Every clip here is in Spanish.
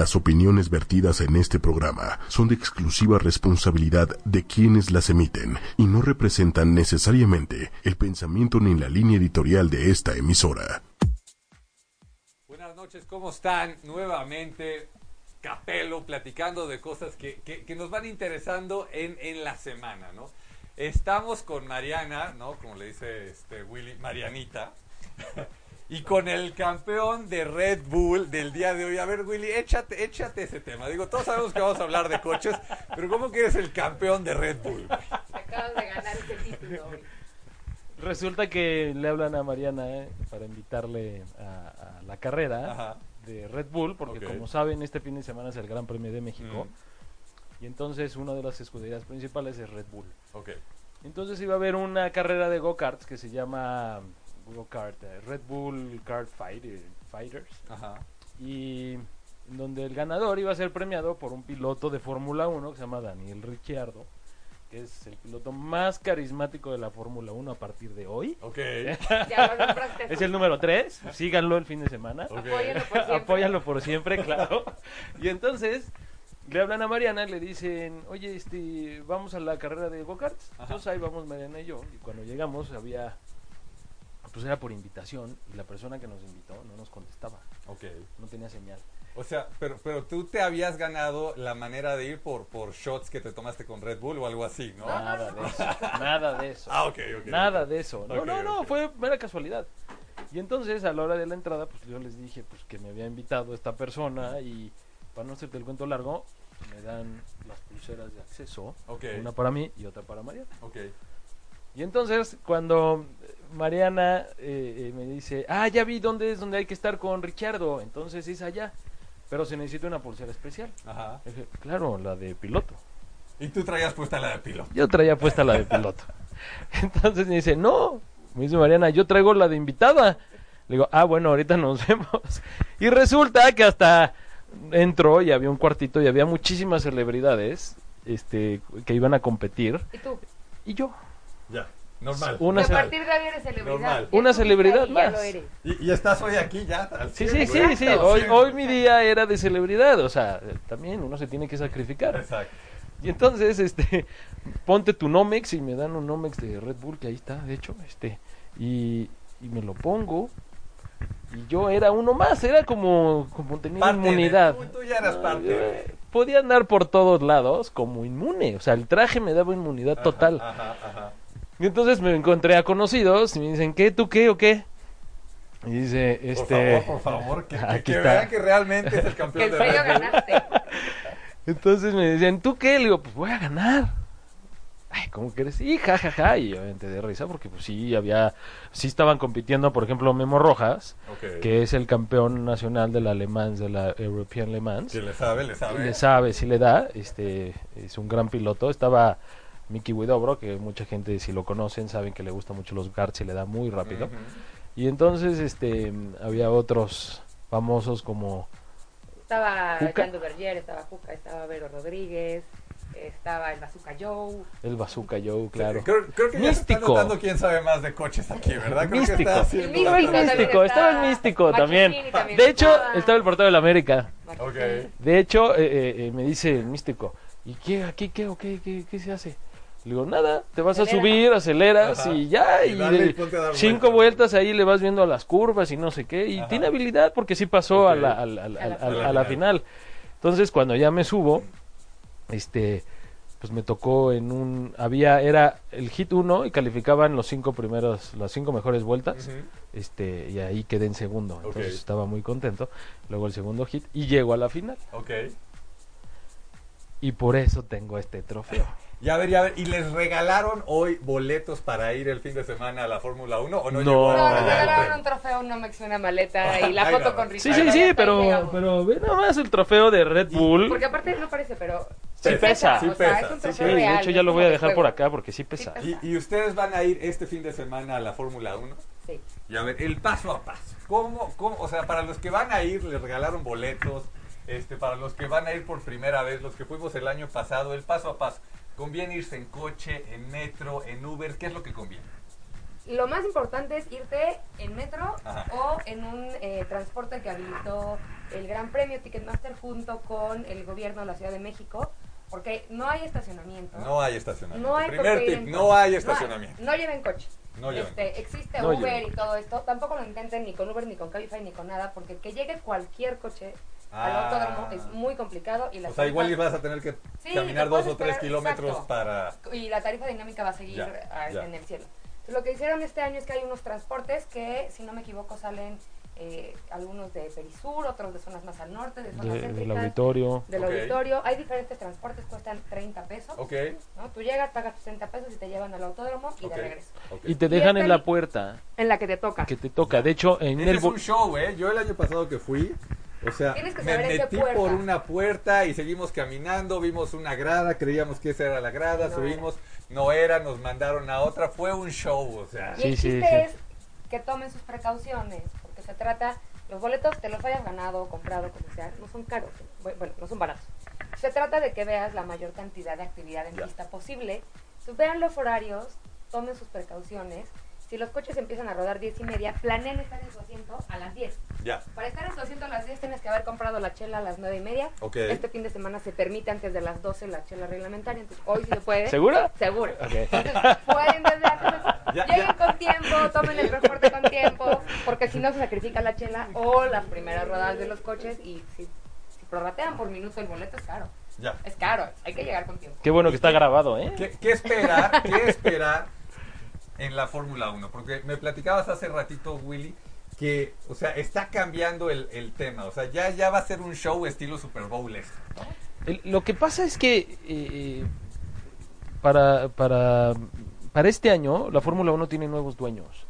Las opiniones vertidas en este programa son de exclusiva responsabilidad de quienes las emiten y no representan necesariamente el pensamiento ni la línea editorial de esta emisora. Buenas noches, ¿cómo están? Nuevamente, Capelo, platicando de cosas que, que- que nos van interesando en, en la semana, ¿no? Estamos con Mariana, ¿no? Como le dice este Willy, Marianita. Y con el campeón de Red Bull del día de hoy. A ver, Willy, échate, échate ese tema. Digo, todos sabemos que vamos a hablar de coches, pero ¿cómo que eres el campeón de Red Bull? Acabas de ganar ese título hoy. Resulta que le hablan a Mariana eh, para invitarle a, a la carrera Ajá. de Red Bull, porque como saben, este fin de semana es el Gran Premio de México. Mm. Y entonces una de las escuderías principales es Red Bull. Ok. Entonces iba a haber una carrera de go-karts que se llama go-kart, eh, Red Bull Kart Fighter- Fighters. Ajá. Y donde el ganador iba a ser premiado por un piloto de Fórmula 1 que se llama Daniel Ricciardo, que es el piloto más carismático de la Fórmula 1 a partir de hoy. Ok. Es el número 3, síganlo el fin de semana. Ok. Apóyenlo por siempre. Apóyalo por siempre, claro. Y entonces le hablan a Mariana y le dicen, oye, este, vamos a la carrera de go-karts. Entonces ahí vamos Mariana y yo. Y cuando llegamos había, pues era por invitación y la persona que nos invitó no nos contestaba, Ok. no tenía señal. O sea, pero, pero tú te habías ganado la manera de ir por, por shots que te tomaste con Red Bull o algo así, ¿no? Nada de eso, nada de eso. Ah, ok, ok. Nada de eso. No, no, no, fue mera casualidad. Y entonces a la hora de la entrada, pues yo les dije pues que me había invitado esta persona y para no hacerte el cuento largo, me dan las pulseras de acceso, Ok. una para mí y otra para Mariana. Ok. Y entonces cuando Mariana eh, eh, me dice, ah, ya vi dónde es donde hay que estar con Richardo, entonces es allá, pero se necesita una pulsera especial. Ajá. Dije, claro, la de piloto. Y tú traías puesta la de piloto. Yo traía puesta la de piloto. Entonces me dice, no, me dice Mariana, yo traigo la de invitada. Le digo, ah, bueno, ahorita nos vemos. Y resulta que hasta entró y había un cuartito y había muchísimas celebridades este, que iban a competir. ¿Y tú? Y yo, Ya. Normal. Una a partir de hoy eres celebridad. Normal. Una celebridad ya más. lo eres. Y, y estás hoy aquí ya. sí, 100, sí, sí, sí, hoy, 100. hoy mi día era de celebridad, o sea, eh, también uno se tiene que sacrificar. Exacto. Y entonces, este, ponte tu Nomex y me dan un Nomex de Red Bull que ahí está, de hecho, este, y, y me lo pongo. Y yo era uno más, era como, como tenía Parte de- inmunidad. tú, tú ya eras No, parte. yo, de- eh, Podía andar por todos lados como inmune, o sea, el traje me daba inmunidad Ajá, total. Ajá, ajá. Y entonces me encontré a conocidos y me dicen, ¿qué? ¿Tú qué o qué? Y dice, Por este... favor, por favor, que, que- Aquí que está. vean que realmente es el Que campeón el de sueño ganaste. Entonces me decían, ¿tú qué? Le digo, pues voy a ganar. Ay, ¿cómo que eres? Sí, jajaja. Y obviamente de risa porque pues sí había, sí estaban compitiendo, por ejemplo, Memo Rojas, que es el campeón nacional de la Le Mans, de la European Le Mans. Que le sabe, le sabe. Le sabe, sí le da, este, es un gran piloto. Estaba Mickey Widobro, que mucha gente si lo conocen saben que le gusta mucho los karts y le da muy rápido. Ujú. Y entonces, este, había otros famosos como Estaba. Jean Duvergier, estaba Juca, estaba Vero Rodríguez, estaba el Bazooka Joe. el Bazooka Joe, claro. Creo, creo que ya se está Místico. quién sabe más de coches aquí, ¿verdad? Creo Místico. que está El Estaba el bastante- también místico, estaba el místico también. también De hecho, estaba. estaba el portero del América. Ok. De hecho, eh, eh, eh, me dice el místico, ¿y qué, aquí qué o qué, qué, qué se hace? Le digo, nada, te vas a subir, aceleras Ajá. y ya, Y dale cinco vueltas. vueltas ahí le vas viendo a las curvas y no sé qué, y Ajá. tiene habilidad porque sí pasó a, la, a la- a la- A la a la- final. Entonces, cuando ya me subo, este, pues me tocó en un, había, era el hit 1 y calificaban los cinco primeros, las cinco mejores vueltas este y ahí quedé en segundo entonces estaba muy contento luego el segundo hit y llego a la final Ok. y por eso tengo este trofeo Y a ver, y a ver, ¿y les regalaron hoy boletos para ir el fin de semana a la Fórmula 1 o no? No. llegó No, Ay, regalaron un trofeo, un Nomex, una maleta y la Ay, foto no. con sí Ricardo. sí sí ahí pero pero ve nada más el trofeo de Red Bull Porque aparte no parece, pero... Sí pesa. Sí o sea, pesa, es un sí, sí trofeo de hecho no ya lo voy a de dejar por acá porque sí pesa pesa. ¿Y, y ustedes van a ir este fin de semana a la Fórmula 1? Sí. Y a ver, el paso a paso. ¿Cómo, cómo, o sea, para los que van a ir, les regalaron boletos. Este, para los que van a ir por primera vez, los que fuimos el año pasado, el paso a paso. ¿Conviene irse en coche, en metro, en Uber? ¿Qué es lo que conviene? Lo más importante es irte en metro Ajá. o en un eh, transporte que habilitó el Gran Premio Ticketmaster junto con el gobierno de la Ciudad de México, porque no hay estacionamiento. No hay estacionamiento. No hay Primer tip, no coche. hay estacionamiento. No, lleven coche. No lleven Este, existe No Uber lleven y todo esto. Tampoco lo intenten ni con Uber, ni con Cabify, ni con nada, porque que llegue cualquier coche al Ah. autódromo es muy complicado. Y las O sea, igual ibas a tener que Sí, caminar te dos o tres kilómetros exacto. para... y la tarifa dinámica va a seguir Ya, ah, ya. en el cielo. Entonces, lo que hicieron este año es que hay unos transportes que, si no me equivoco, salen eh, algunos de Perisur, otros de zonas más al norte, de zonas de- del céntricas, auditorio. del Ok. auditorio. Hay diferentes transportes, cuestan 30 pesos. Ok, ¿no? Tú llegas, pagas tus 30 pesos y te llevan al autódromo y ok, de regreso. ok. Y te Y dejan este en la puerta En la que te toca. que te toca. De hecho, en Ese el... es un show, ¿eh? Yo el año pasado que fui, o sea, me metí por una puerta y seguimos caminando, vimos una grada, creíamos que esa era la grada, No subimos, no era, nos mandaron a otra, fue un show, o sea. Y el sí, chiste sí. es que tomen sus precauciones, porque se trata, los boletos te los hayas ganado, comprado, como sea, no son caros, bu- bueno, no son baratos. Se trata de que veas la mayor cantidad de actividad en pista posible, Entonces, vean los horarios, tomen sus precauciones. Si los coches empiezan a rodar 10 y media, planeen estar en su asiento a las 10. Ya. Para estar en tu asiento a las 10 tienes que haber comprado la chela a las 9 y media. Ok. Este fin de semana se permite antes de las 12 la chela reglamentaria, entonces hoy sí se puede. ¿Segura? Seguro. Ok. Entonces, pueden desde antes. Ya, Lleguen ya. con tiempo, tomen el transporte con tiempo, porque si no se sacrifica la chela o las primeras rodadas de los coches y si, si prorratean por minuto el boleto es caro. Ya. Es caro, hay que llegar con tiempo. Qué bueno que está grabado, ¿eh? ¿Qué, qué esperar? ¿Qué esperar en la Fórmula 1? Porque me platicabas hace ratito, Willy, que, o sea, está cambiando el, el tema. O sea, ya, ya va a ser un show estilo Super Bowl esto, ¿no? El- lo que pasa es que eh, para, para, para este año la Fórmula 1 tiene nuevos dueños.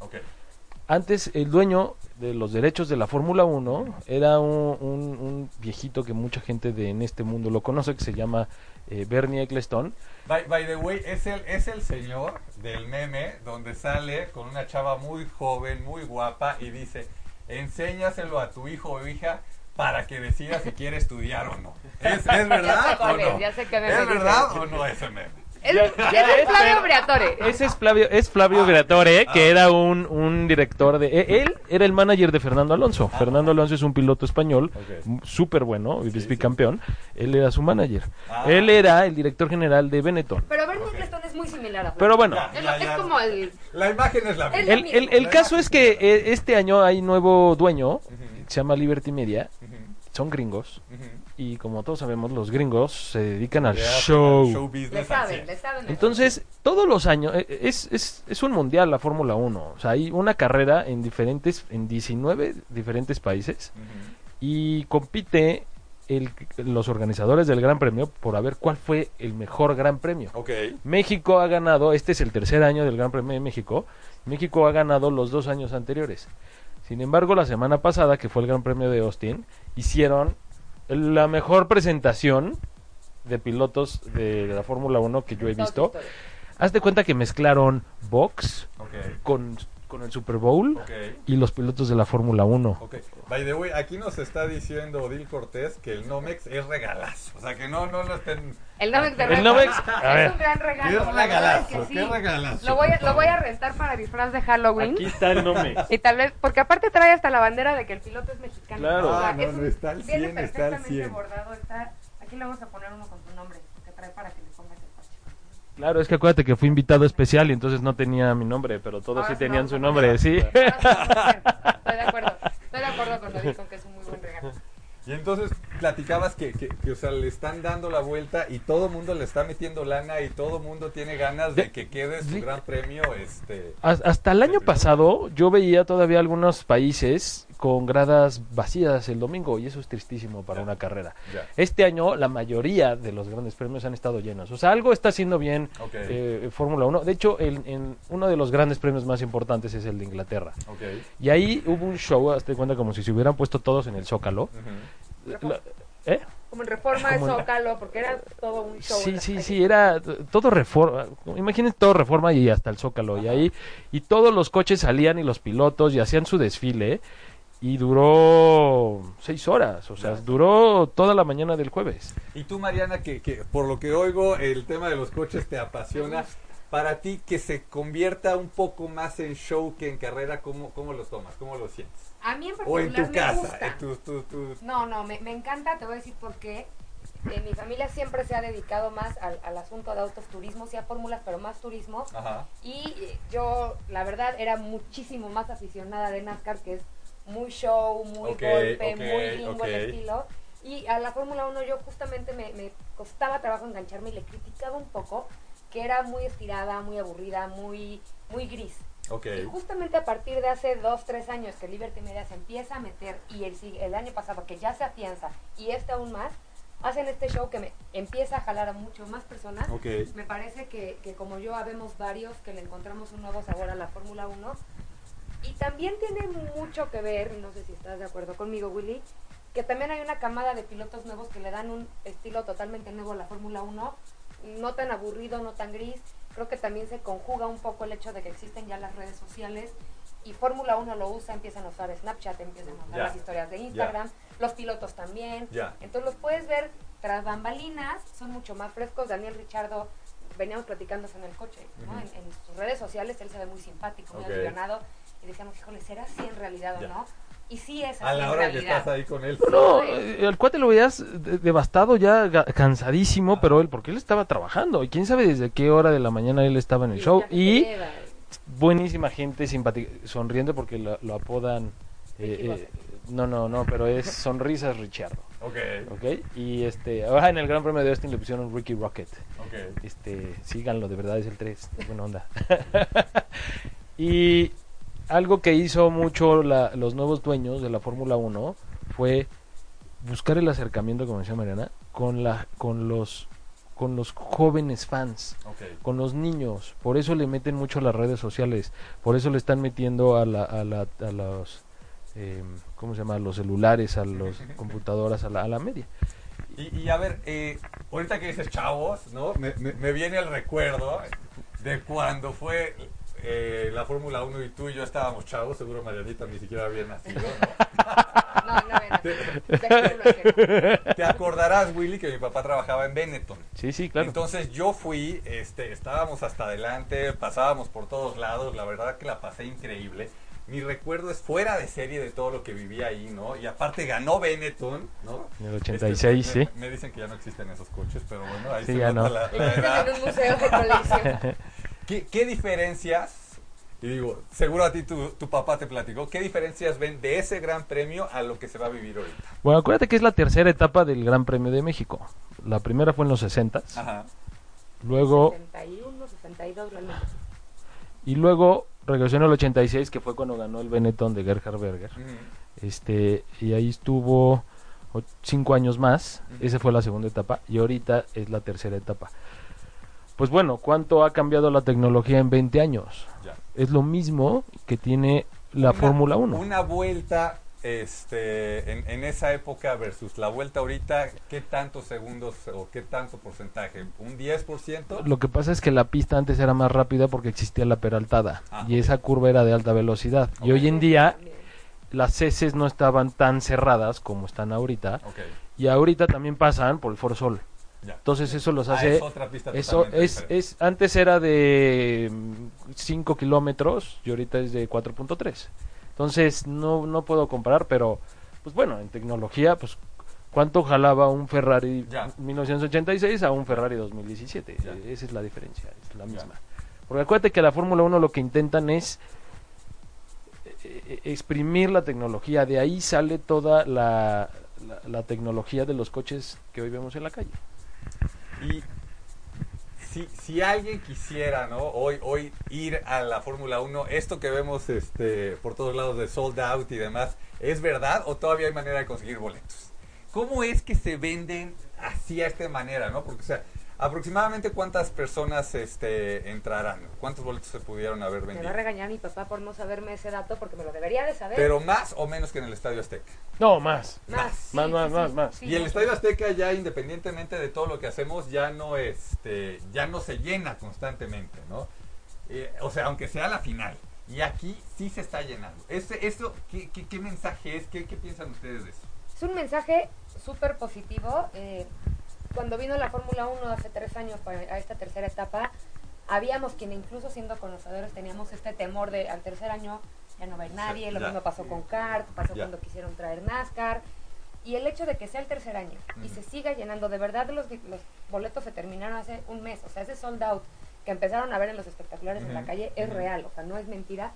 Antes el dueño de los derechos de la Fórmula 1 era un, un- un viejito que mucha gente de, en este mundo lo conoce, que se llama eh, Bernie Ecclestone. By, by the way, es el, es el señor del meme donde sale con una chava muy joven, muy guapa y dice, enséñaselo a tu hijo o hija para que decida si quiere estudiar o no. ¿Es, es verdad o es, no? ¿Es verdad o no ese meme? Es, Ya- es ya el es, Flavio Briatore. Ese es Flavio, es Flavio Ah, Briatore, ah. que era un, un director de... eh, Él era el manager de Fernando Alonso. Ah. Fernando Alonso es un piloto español, Ok. m- súper bueno, y es Sí, sí. bicampeón. Él era su manager. Ah. Él era el director general de Benetton. Pero Bernie es muy similar a Flavio. Pero bueno, Ya, Es, ya, es ya. como el... La imagen es la misma. el, el- caso es que eh, este año hay nuevo dueño, se llama Liberty Media, son gringos. Y como todos sabemos, los gringos se dedican al show. al show business Le al saben, cien. le saben. Entonces, todos los años, eh, es, es, es un mundial la Fórmula 1. O sea, hay una carrera en diferentes, en 19 diferentes países y compite el, los organizadores del Gran Premio por a ver cuál fue el mejor Gran Premio. México ha ganado, este es el tercer año del Gran Premio de México, México ha ganado los dos años anteriores. Sin embargo, la semana pasada, que fue el Gran Premio de Austin, hicieron la mejor presentación de pilotos de la Fórmula 1 que yo he visto. Haz de cuenta que mezclaron box con, con el Super Bowl Ok. y los pilotos de la Fórmula 1. Ok. By the way, aquí nos está diciendo Odil Cortés que el Nomex es regalazo. O sea, que no, no lo estén... El Nomex de El Red Nomex, Bull a ver. es un gran regalo. Es regalazo, que sí. qué regalazo. Lo voy, a, lo voy a rentar para disfraz de Halloween. está el Nomex. Y tal vez, porque aparte trae hasta la bandera de que el piloto es mexicano. Claro. Ah, no, es no, está al viene 100, está al perfectamente 100. bordado, está, aquí le vamos a poner uno con tu nombre, que trae para que Claro, es que acuérdate que fui invitado especial y entonces no tenía mi nombre, pero todos Ahora sí tenían su nombre, sí. Estoy de acuerdo, estoy de acuerdo con Odil con que es un muy buen regalo. Y entonces platicabas que, que, que, o sea, le están dando la vuelta y todo el mundo le está metiendo lana y todo el mundo tiene ganas de que quede su gran premio. Este, Has- Hasta el año pasado yo veía todavía algunos países con gradas vacías el domingo y eso es tristísimo para una carrera. Este año la mayoría de los grandes premios han estado llenos. O sea, algo está haciendo bien eh, Fórmula 1. De hecho, el- en uno de los grandes premios más importantes es el de Inglaterra. Y ahí hubo un show, hazte cuenta, como si se hubieran puesto todos en el Zócalo. Ujú. La- la- ¿Eh? Como en Reforma de Como en- Zócalo, porque era todo un show. Sí, sí, calles. sí, era todo reforma. Imagínense todo reforma y hasta el Zócalo. Y ahí, y todos los coches salían y los pilotos y hacían su desfile. Y duró seis horas, o sea, duró toda la mañana del jueves. Y tú, Mariana, que, que por lo que oigo, el tema de los coches te apasiona. Para ti, que se convierta un poco más en show que en carrera, ¿cómo, cómo lo tomas? ¿Cómo lo sientes? A mí en O particular en tu me casa. gusta. en tu- tu- tu- No, no, me, me encanta, te voy a decir por qué. Eh, mi familia siempre se ha dedicado más al, al asunto de autos, turismo, sí a fórmulas, pero más turismo. Ajá. Y yo, la verdad, era muchísimo más aficionada de NASCAR, que es muy show, muy golpe, muy lingo ok. el estilo. Y a la Fórmula 1 yo justamente me, me costaba trabajo engancharme y le criticaba un poco que era muy estirada, muy aburrida, muy, muy gris. Y justamente a partir de hace dos, tres años que Liberty Media se empieza a meter y el, el año pasado que ya se afianza y este aún más, hacen este show que me empieza a jalar a mucho más personas. Ok. Me parece que, que como yo habemos varios que le encontramos un nuevo sabor a la Fórmula 1 y también tiene mucho que ver, no sé si estás de acuerdo conmigo Willy, que también hay una camada de pilotos nuevos que le dan un estilo totalmente nuevo a la Fórmula 1, no tan aburrido, no tan gris. Creo que también se conjuga un poco el hecho de que existen ya las redes sociales y Fórmula 1 lo usa, empiezan a usar Snapchat, empiezan a usar las historias de Instagram, los pilotos también. Ya. Entonces los puedes ver tras bambalinas, son mucho más frescos. Daniel Richardo, veníamos platicándose en el coche, ¿no? En, en sus redes sociales él se ve muy simpático, muy Ok. alivianado. Y decíamos, híjole, ¿será así en realidad Ya. o no? Y sí es así A la en hora que realidad. estás ahí con él. No, eh, al cuate lo veías de- devastado ya, cansadísimo, pero él, porque él estaba trabajando. Y quién sabe desde qué hora de la mañana él estaba en el Y show. Y buenísima gente, simpática, sonriendo porque lo, lo apodan. eh, eh, no, no, no, pero es Sonrisas Richardo. Ok. ¿Ok? Y este, ahora en el Gran Premio de Austin le pusieron Ricky Rocket. Ok. Este, síganlo, de verdad es el 3, es buena onda. y algo que hizo mucho la- los nuevos dueños de la Fórmula 1 fue buscar el acercamiento, como decía Mariana, con la con los con los jóvenes fans, con los niños. Por eso le meten mucho a las redes sociales, por eso le están metiendo a la a, la, a los eh, ¿cómo se llama? A los celulares, a las computadoras, a la, a la media. Y, y a ver, eh, ahorita que dices chavos, ¿no? Me, me- me viene el recuerdo de cuando fue eh, la Fórmula 1 y tú y yo estábamos chavos, seguro Marianita ni siquiera había nacido, ¿no? No, no, ven. De aquí uno a que- Te acordarás, Willy, que mi papá trabajaba en Benetton. Sí, sí, claro. Entonces yo fui, este, estábamos hasta adelante, pasábamos por todos lados, la verdad que la pasé increíble. Mi recuerdo es fuera de serie de todo lo que vivía ahí, ¿no? Y aparte ganó Benetton, ¿no? En el 86, Este, me, sí. Me dicen que ya no existen esos coches, pero bueno, ahí Sí, se ya nota no. la, la edad. en un museo de colección. ¿Qué, qué diferencias, y digo, seguro a ti tu, tu papá te platicó, qué diferencias ven de ese gran premio a lo que se va a vivir ahorita? Bueno, acuérdate que es la tercera etapa del Gran Premio de México. La primera fue en los 60 Ajá. luego 61, 62, realmente. y luego regresó en el 86 que fue cuando ganó el Benetton de Gerhard Berger. Este y ahí estuvo o- cinco años más. Esa fue la segunda etapa y ahorita es la tercera etapa. Pues bueno, ¿cuánto ha cambiado la tecnología en 20 años? Ya. Es lo mismo que tiene la Una- Fórmula 1. Una vuelta este, en, en esa época versus la vuelta ahorita, ¿qué tantos segundos o qué tanto porcentaje? ¿Un 10%? Lo que pasa es que la pista antes era más rápida porque existía la peraltada Ah, y esa curva era de alta velocidad. Y hoy en día las heces no estaban tan cerradas como están ahorita y ahorita también pasan por el Forsol. Ya. Entonces eso los Ah, hace es otra pista eso es, es antes era de 5 kilómetros y ahorita es de 4.3. Entonces no no puedo comparar, pero pues bueno, en tecnología pues ¿Cuánto jalaba un Ferrari Ya. 1986 a un Ferrari 2017? Ya. Esa es la diferencia, es la misma. Porque acuérdate que la Fórmula 1 lo que intentan es eh, eh, exprimir la tecnología. De ahí sale toda la, la, la tecnología de los coches que hoy vemos en la calle. Y si, si alguien quisiera, ¿no? Hoy, hoy ir a la Fórmula 1, esto que vemos este, por todos lados de sold out y demás, ¿es verdad o todavía hay manera de conseguir boletos? ¿Cómo es que se venden así a esta manera, no? Porque, o sea, aproximadamente cuántas personas este, entrarán, ¿cuántos boletos se pudieron haber Me va vendido? a regañar mi papá por no saberme ese dato porque me lo debería de saber. Pero más o menos que en el Estadio Azteca. No, más. más, más, sí, más, sí, más, sí, más. Y el. Estadio Azteca ya independientemente de todo lo que hacemos ya no este ya no se llena constantemente, ¿no? Eh, o sea, aunque sea la final. Y aquí sí se está llenando. Ese, eso, ¿qué, qué, qué mensaje es? ¿Qué, ¿Qué piensan ustedes de eso? Es un mensaje súper positivo. eh, cuando vino la Fórmula 1 hace tres años para a esta tercera etapa, habíamos quien incluso siendo conocedores teníamos este temor de al tercer año ya no va a ir nadie, Sí, lo ya. mismo pasó con kart, pasó Ya. cuando quisieron traer NASCAR. Y el hecho de que sea el tercer año y se siga llenando, de verdad los, los boletos se terminaron hace un mes, o sea, ese sold out que empezaron a ver en los espectaculares en la calle es real, o sea, no es mentira.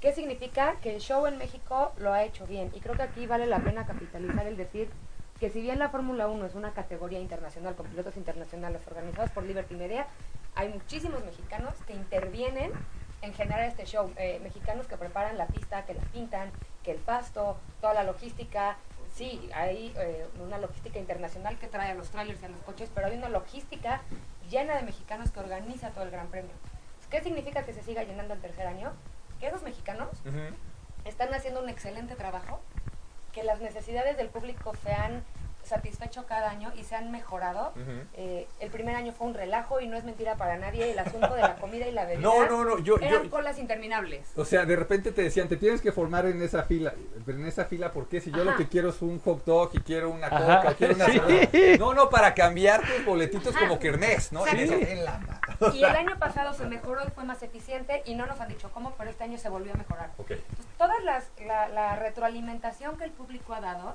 ¿Qué significa? Que el show en México lo ha hecho bien. Y creo que aquí vale la pena capitalizar el decir que si bien la Fórmula 1 es una categoría internacional con pilotos internacionales organizados por Liberty Media, hay muchísimos mexicanos que intervienen en generar este show. Eh, mexicanos que preparan la pista, que la pintan, que el pasto, toda la logística. Sí, hay eh, una logística internacional que trae a los trailers y a los coches, pero hay una logística llena de mexicanos que organiza todo el Gran Premio. ¿Qué significa que se siga llenando el tercer año? Que esos mexicanos están haciendo un excelente trabajo, que las necesidades del público se han satisfecho cada año y se han mejorado. Eh, el primer año fue un relajo y no es mentira para nadie el asunto de la comida y la bebida. No, no, no, yo, Eran yo, colas interminables. O sea, de repente te decían, te tienes que formar en esa fila. Pero en esa fila, ¿por qué? Si yo lo que quiero es un hot dog y quiero una Ajá. coca, quiero una Sí. No, no, para cambiar tus boletitos Ajá. como kermés, ¿no? Sí. En esa- en la ma- Y el año pasado se mejoró y fue más eficiente y no nos han dicho cómo, pero este año se volvió a mejorar. Ok. Entonces, todas las, la, la retroalimentación que el público ha dado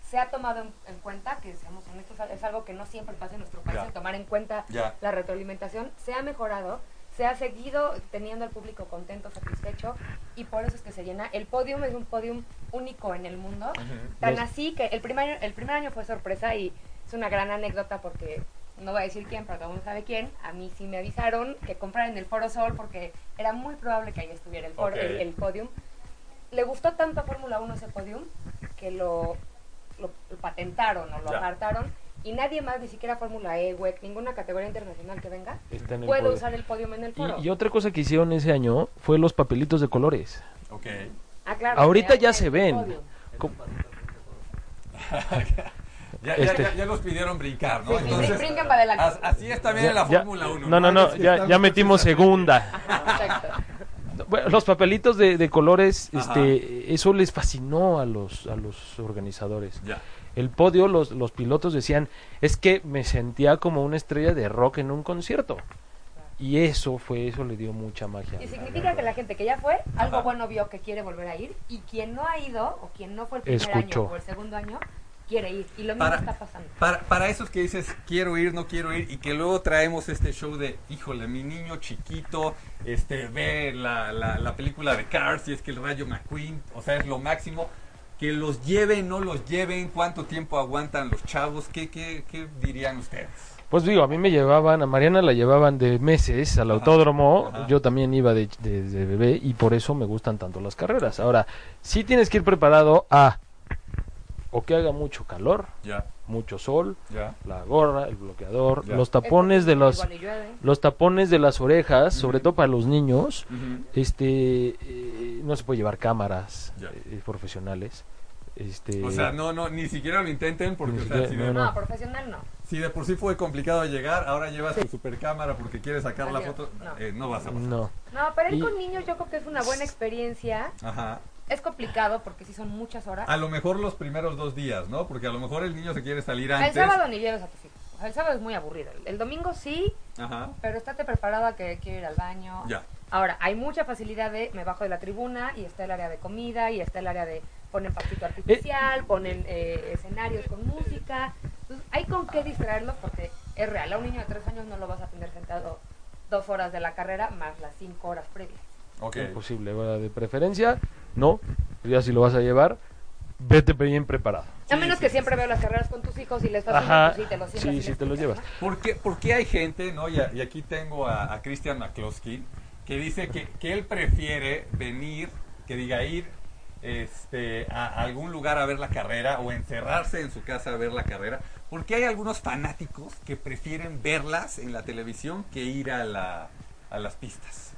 se ha tomado en, en cuenta, que seamos honestos, es algo que no siempre pasa en nuestro país, el tomar en cuenta la retroalimentación, se ha mejorado, se ha seguido teniendo al público contento, satisfecho, y por eso es que se llena. El podium es un podium único en el mundo, tan Los- así que el primer, el primer año fue sorpresa y es una gran anécdota porque no voy a decir quién, pero todo el mundo sabe quién. A mí sí me avisaron que comprara en el Foro Sol porque era muy probable que ahí estuviera el, foro- el, el podium. Le gustó tanto a Fórmula 1 ese podium que lo, lo, lo patentaron o lo Ya. apartaron y nadie más, ni siquiera Fórmula E, WEC, ninguna categoría internacional que venga, Está puede usar el podium en el foro. Y, y otra cosa que hicieron ese año fue los papelitos de colores. Ok. Ah, claro, Ahorita ya se ven. Ya, Este- ya, ya, ya los pidieron brincar, ¿no? Sí, sí, Entonces, brinquen para adelante. así es también en la Ya- Fórmula 1. No, no, no, ya, ya metimos segunda. Exacto. Bueno, los papelitos de, de colores, Ajá. este, eso les fascinó a los, a los organizadores. Ya. El podio, los, los pilotos decían, es que me sentía como una estrella de rock en un concierto. Y eso fue, eso le dio mucha magia. Y significa que la gente que ya fue, algo Ajá. bueno vio que quiere volver a ir, y quien no ha ido, o quien no fue el primer Escuchó. año o el segundo año, quiere ir. Y lo mismo Para- está pasando. Para, para esos que dices, quiero ir, no quiero ir, y que luego traemos este show de, híjole, mi niño chiquito, este, ve la, la, la película de Cars, y es que el Rayo McQueen, o sea, es lo máximo. Que los lleven, no los lleven, cuánto tiempo aguantan los chavos, ¿qué, qué, qué dirían ustedes? Pues digo, a mí me llevaban, a Mariana la llevaban de meses al Ajá, autódromo, ajá. yo también iba de, de- de bebé y por eso me gustan tanto las carreras. Ahora, sí tienes que ir preparado a o que haga mucho calor, Ya, mucho sol, ya. la gorra, el bloqueador, Ya. los tapones de llueve. los tapones de las orejas, sobre todo para los niños, este eh, no se puede llevar cámaras eh, profesionales. Este O sea, no, no, ni siquiera lo intenten porque, Ni o sea, siquiera- si, de, no, No, profesional no. si de por sí fue complicado llegar, ahora llevas tu supercámara porque quieres sacar la foto, No. eh, no vas a pasar. no. No, pero ir Y- con niños yo creo que es una buena experiencia. Ajá. Es complicado porque sí son muchas horas. A lo mejor los primeros dos días, ¿no? Porque a lo mejor el niño se quiere salir El antes. sábado ni lleves a tus hijos. O sea, el sábado es muy aburrido. El domingo sí, Ajá. pero estate preparado a que quiero ir al baño. Ya. Ahora, hay mucha facilidad de me bajo de la tribuna y está el área de comida y está el área de ponen pastito artificial, ponen eh, escenarios con música. Entonces, hay con qué distraerlos porque es real. A un niño de tres años no lo vas a tener sentado dos horas de la carrera más las cinco horas previas. Ok. Imposible, ¿verdad? de preferencia, no. Ya si lo vas a llevar, vete bien preparado. a menos sí, que sí, siempre sí. veo las carreras con tus hijos y les fascina, Ajá. pues sí te los sientas Sí, sí te los llevas. ¿Por qué, por qué hay gente, ¿no? Y, a- y aquí tengo a, a Christian McCloskey, que dice que, que él prefiere venir, que diga ir este, a algún lugar a ver la carrera o encerrarse en su casa a ver la carrera, porque hay algunos fanáticos que prefieren verlas en la televisión que ir a, la, a las pistas.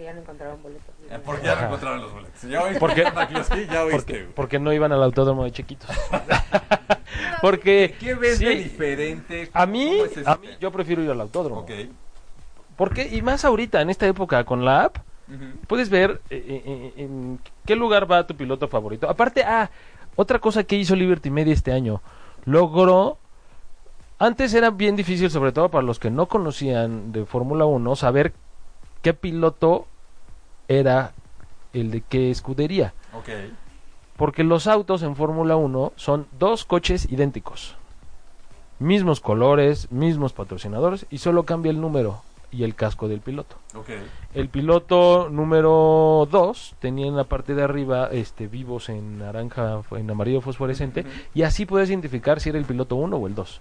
Porque ya no encontraron boletos. Eh, Porque ya no encontraron los boletos. ¿Ya oíste, ¿Por qué? McCloskey? Ya oíste. Porque, porque no iban al autódromo de chiquitos. porque ¿Qué ves de diferente? a mí, ¿Cómo es ese a mí yo prefiero ir al autódromo. Ok. Porque y más ahorita en esta época con la app puedes ver eh, eh, en qué lugar va tu piloto favorito. Aparte, ah, otra cosa que hizo Liberty Media este año, logró antes era bien difícil, sobre todo para los que no conocían de Fórmula 1, saber qué piloto era el de qué escudería. Porque los autos en Fórmula 1 son dos coches idénticos. Mismos colores, mismos patrocinadores y solo cambia el número y el casco del piloto. El piloto número 2 tenía en la parte de arriba este vivos en naranja, en amarillo fosforescente y así puedes identificar si era el piloto 1 o el 2.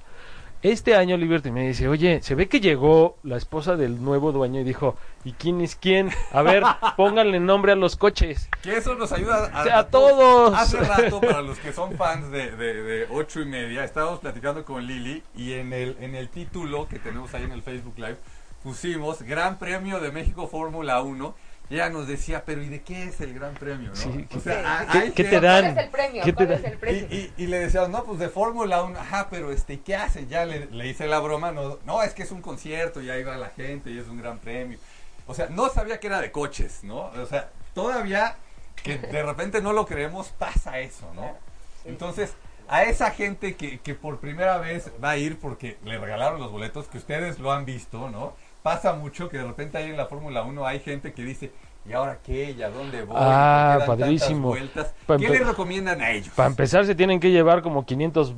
Este año Liberty me dice, oye, se ve que llegó la esposa del nuevo dueño y dijo, ¿y quién es quién? A ver, pónganle nombre a los coches. Que eso nos ayuda a, todos. Hace rato, para los que son fans de, de, de ocho y media, estábamos platicando con Lili y en el, en el título que tenemos ahí en el Facebook Live pusimos Gran Premio de México Fórmula 1 y ella nos decía, pero ¿y de qué es el Gran Premio? ¿no? Sí, o sea, ¿qué- hay- te dan? ¿Cuál es el premio? ¿Qué te ¿Cuál es da? el premio? Y, y- y le decíamos, no, pues de Fórmula 1, ajá, pero este, ¿y ¿qué hace? Ya le, le hice la broma, no, no, es que es un concierto, ya iba la gente y es un gran premio. O sea, no sabía que era de coches, ¿no? O sea, todavía que de repente no lo creemos, pasa eso, ¿no? Entonces, a esa gente que, que por primera vez va a ir porque le regalaron los boletos, que ustedes lo han visto, ¿no? Pasa mucho que de repente ahí en la Fórmula 1 hay gente que dice, ¿y ahora qué? ¿Y a dónde voy? Ah, ¿Por qué dan tantas padrísimo. ¿Qué les recomiendan a ellos? Para empezar se tienen que llevar como 500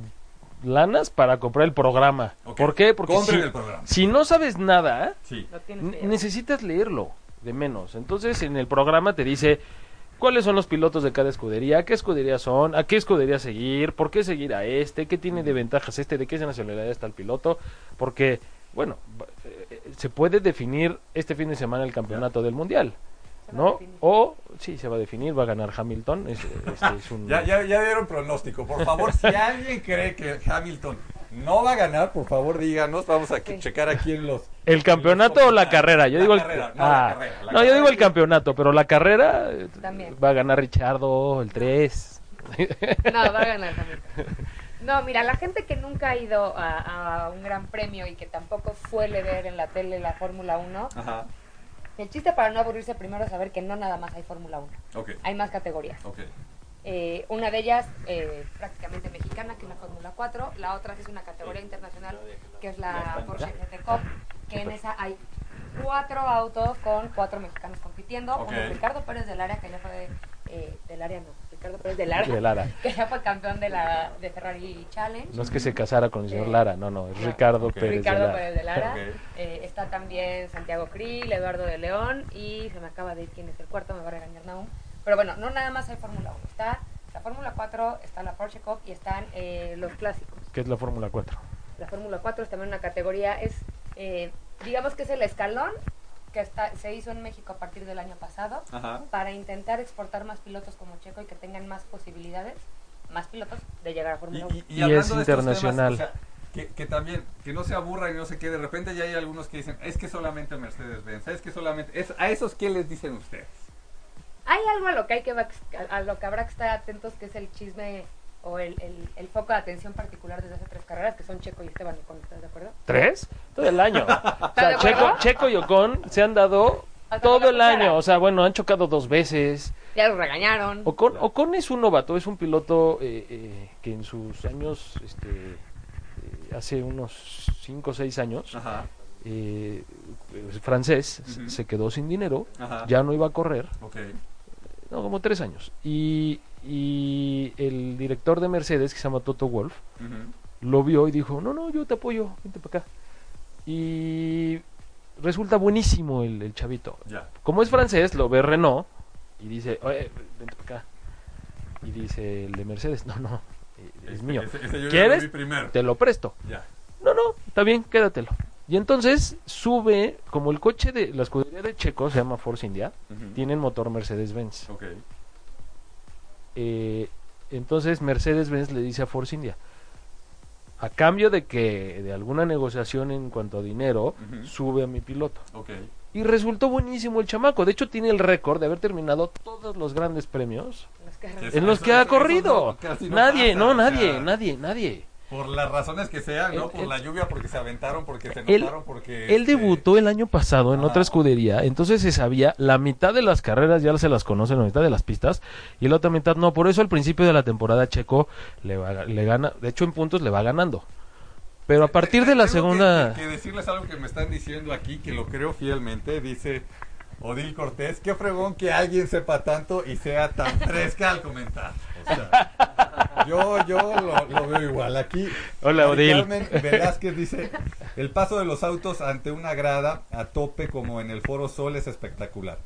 lanas para comprar el programa. ¿Por qué? Porque si, el programa. si no sabes nada, Sí. Necesitas leerlo, de menos. Entonces en el programa te dice cuáles son los pilotos de cada escudería, qué escudería son, a qué escudería seguir, por qué seguir a este, qué tiene de ventajas este, de qué nacionalidad está el piloto, porque, bueno, va- eh, se puede definir este fin de semana el campeonato del mundial. ¿No? O, sí, se va a definir, va a ganar Hamilton. Es, este es un... Ya, ya, ya dieron pronóstico. Por favor, si alguien cree que Hamilton no va a ganar, por favor díganos. Vamos a que- Sí. checar aquí en los... ¿El campeonato o la carrera? Yo La digo el, carrera, no, la ah, carrera, la no, yo digo el campeonato, pero la carrera eh, También. va a ganar Richardo, el 3. No, va a ganar Hamilton. No, mira, la gente que nunca ha ido a, a un gran premio y que tampoco suele ver en la tele la Fórmula 1, Ajá. el chiste para no aburrirse primero es saber que no nada más hay Fórmula 1. Ok. Hay más categorías. Eh, una de ellas eh, prácticamente mexicana, que es la Fórmula 4. La otra es una categoría internacional, que es la Porsche GT Cup, que en esa hay cuatro autos con cuatro mexicanos compitiendo. Ok. Como Ricardo Pérez del área, que ya fue eh, del área, no, Ricardo Pérez del área, De Lara. que ya fue campeón de la de Ferrari Challenge. No es que se casara con el señor Eh, Lara, no, no, es no. Ricardo Ok. Pérez de Ricardo Lara. Pérez de Lara. Ok. Eh, está también Santiago Krill, Eduardo de León y se me acaba de ir quién es el cuarto, me va a regañar Naum. Pero bueno, no nada más hay Fórmula 1. Está la Fórmula 4, está la Porsche Cup y están eh, los clásicos. que es la Fórmula 4. La Fórmula 4 es también una categoría, es eh, digamos que es el escalón que está, se hizo en México a partir del año pasado Ajá. para intentar exportar más pilotos como Checo y que tengan más posibilidades, más pilotos de llegar a Y, Fórmula 1. y- y Y hablando es de estos temas, internacional. o sea, que, que también, que no se aburran y no sé qué, de repente ya hay algunos que dicen, es que solamente Mercedes-Benz, es que solamente... Es, ¿A esos qué les dicen ustedes? Hay algo a lo que hay que va- a lo que habrá que estar atentos que es el chisme o el, el, el foco de atención particular desde hace tres carreras que son Checo y Esteban Ocon, ¿estás de acuerdo? ¿Tres? Todo el año. O ¿Estás sea, de Checo? Checo y Ocon se han dado Hasta todo el año. O sea, bueno, han chocado dos veces. Ya los regañaron. Ocon, Ocon es un novato, es un piloto eh, eh, que en sus años, este, eh, hace unos 5 o 6 años, Ajá. eh, francés, se quedó sin dinero, Ajá. ya no iba a correr, Ok. no, como 3 años. Y, y el director de Mercedes, que se llama Toto Wolf, lo vio y dijo, no, no, yo te apoyo, vente para acá. Y resulta buenísimo el, el chavito. Como es francés, lo ve Renault y dice, oye, vente para acá. Y dice el de Mercedes, no, no, eh, es Este- mío. ya lo ¿Quieres? Te lo presto. No, no, está bien, quédatelo. Y entonces sube, como el coche de la escudería de Checo, se llama Force India, Ujú. tienen motor Mercedes-Benz. Eh, entonces Mercedes-Benz le dice a Force India, a cambio de que de alguna negociación en cuanto a dinero, sube a mi piloto. Y resultó buenísimo el chamaco. De hecho, tiene el récord de haber terminado todos los grandes premios en los que ha corrido. no- casi no nadie, pasa, no, o nadie, nadie, nadie. Por las razones que sean, ¿no? Por la lluvia, porque se aventaron, porque se Él- enojaron, porque... Él este, debutó el año pasado en otra escudería, entonces se sabía, la mitad de las carreras ya se las conocen, la mitad de las pistas, y la otra mitad no. Por eso al principio de la temporada Checo le, va- le gana, de hecho en puntos le va ganando. Pero a partir de la segunda... Que, que decirles algo que me están diciendo aquí, que lo creo fielmente. Dice, Odil Cortés, qué fregón que alguien sepa tanto y sea tan fresca al comentar. O sea, yo, yo lo, lo veo igual. Aquí, Hola, Odil. Carmen Velázquez dice: El paso de los autos ante una grada a tope, como en el Foro Sol, es espectacular.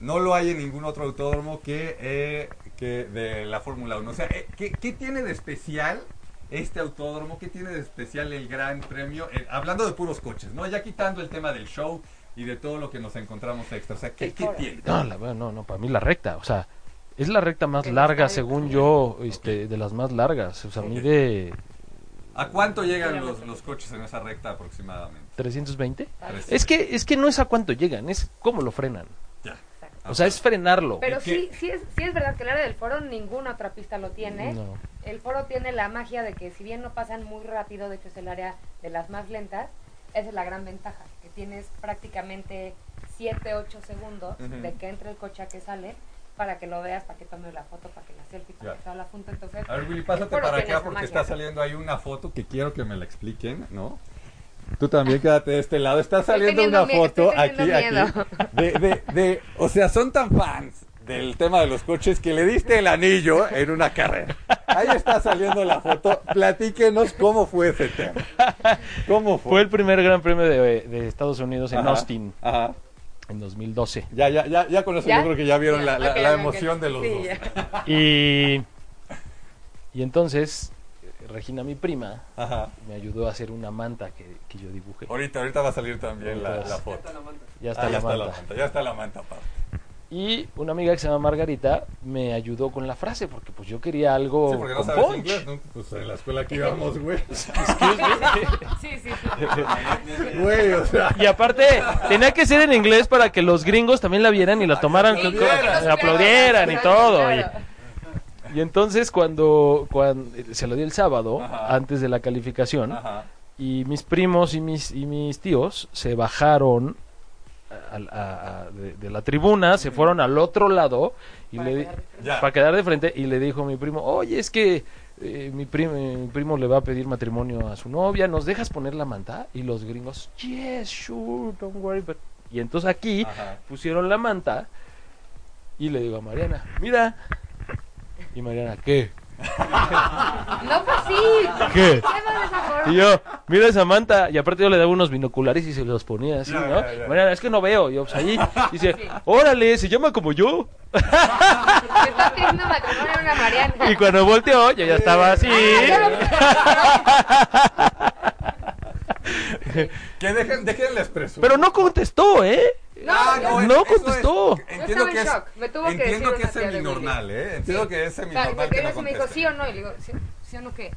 No lo hay en ningún otro autódromo que, eh, que de la Fórmula 1. O sea, eh, ¿qué, qué tiene de especial este autódromo? ¿Qué tiene de especial el Gran Premio? Eh, hablando de puros coches, ¿no? Ya quitando el tema del show y de todo lo que nos encontramos extra. O sea, ¿qué, tiene? No, la, no, no, para mí la recta, o sea, es la recta más larga, según yo, este, de las más largas. O sea, mide ¿A cuánto llegan los, los coches en esa recta aproximadamente? 320. Tres- Es que, es que no es a cuánto llegan, es cómo lo frenan. Ya. Exacto. O sea, es frenarlo. Pero sí, sí es, sí es verdad que el área del foro ninguna otra pista lo tiene. No. El foro tiene la magia de que si bien no pasan muy rápido, de hecho es el área de las más lentas, esa es la gran ventaja, que tienes prácticamente 7, 8 segundos de que entre el coche a que sale para que lo veas, para que tome la foto, para que la selfie, para Ya. que toda la punta. Entonces, A ver, Willy, pásate para acá porque magia. está saliendo ahí una foto que quiero que me la expliquen, ¿no? Tú también quédate de este lado. Está saliendo una foto aquí, aquí. De, de, de, o sea, son tan fans del tema de los coches que le diste el anillo en una carrera. Ahí está saliendo la foto. Platíquenos cómo fue ese tema. ¿Cómo fue? Fue el primer gran premio de, de Estados Unidos en Ajá, Austin Ajá. En 2012. Ya, ya, ya, ya con eso ¿Ya? yo creo que ya vieron la, emoción de los Sí, dos. ya. Y, y entonces, Regina, mi prima, Ajá. me ayudó a hacer una manta que, que yo dibujé. Ahorita, ahorita va a salir también la, la foto. Ya Ah, está, ya la, está manta. la manta, ya está la manta, aparte. Y una amiga que se llama Margarita me ayudó con la frase porque pues yo quería algo Sí, porque no con sabes punch. inglés, ¿no? Pues en la escuela que íbamos, güey. Sí, sí, sí. Güey, o sea. Y aparte, tenía que ser en inglés para que los gringos también la vieran y la tomaran, que aplaudieran. y todo. Y, entonces cuando, cuando se lo di el sábado, Ajá. antes de la calificación, Ajá. y mis primos y mis, y mis tíos se bajaron a- a- a- de, de la tribuna, se fueron al otro lado y Para le quedar de frente. Ya. para quedar de frente y le dijo mi primo, oye, es que eh, mi, prim- mi primo le va a pedir matrimonio a su novia, ¿nos dejas poner la manta? Y los gringos, yes, sure, don't worry. But... Y entonces aquí Ajá. pusieron la manta y le digo a Mariana, mira. Y Mariana, ¿qué? No fue así. ¿Qué? Y yo, mira esa manta. Y aparte yo le daba unos binoculares y se los ponía así, ¿no? ya, ya. Mariana, es que no veo. Y yo, pues ahí. Dice, órale, se llama como yo. Me está pidiendo matrimonio a una Mariana. Y cuando volteó, yo ya estaba así. Que dejen, déjenles presumir. Pero no contestó, ¿eh? No, Ah, no, es- no eso es- contestó. entiendo estaba que en es, shock. Me tuvo que entiendo que es seminormal, ¿eh? Entiendo que es O sea, seminormal porque que no me dijo sí o no. Y le digo, ¿sí, sí o no qué?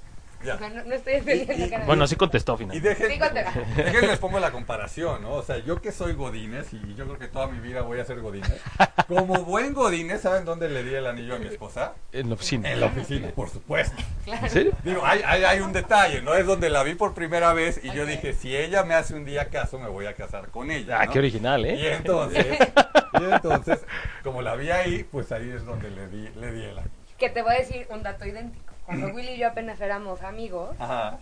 Ya. O sea, no, no estoy entendiendo. cara. Bueno, sí contestó Y finalmente. dejen, Sí, contesta. déjenles pongo la comparación, ¿no? O sea, yo que soy Godínez y yo creo que toda mi vida voy a ser Godínez. Como buen Godínez, ¿saben dónde le di el anillo a mi esposa? En la oficina. En la oficina, por supuesto. ¿En serio? Digo, hay, hay, hay un detalle, ¿no? Es donde la vi por primera vez y yo dije, si ella me hace un día caso, me voy a casar con ella. Ah, ¿no? qué original, Y ¿eh? entonces, y entonces, como la vi ahí, pues ahí es donde le di, le di el anillo. Que te voy a decir un dato idéntico. Cuando Willy y yo apenas éramos amigos, Ajá.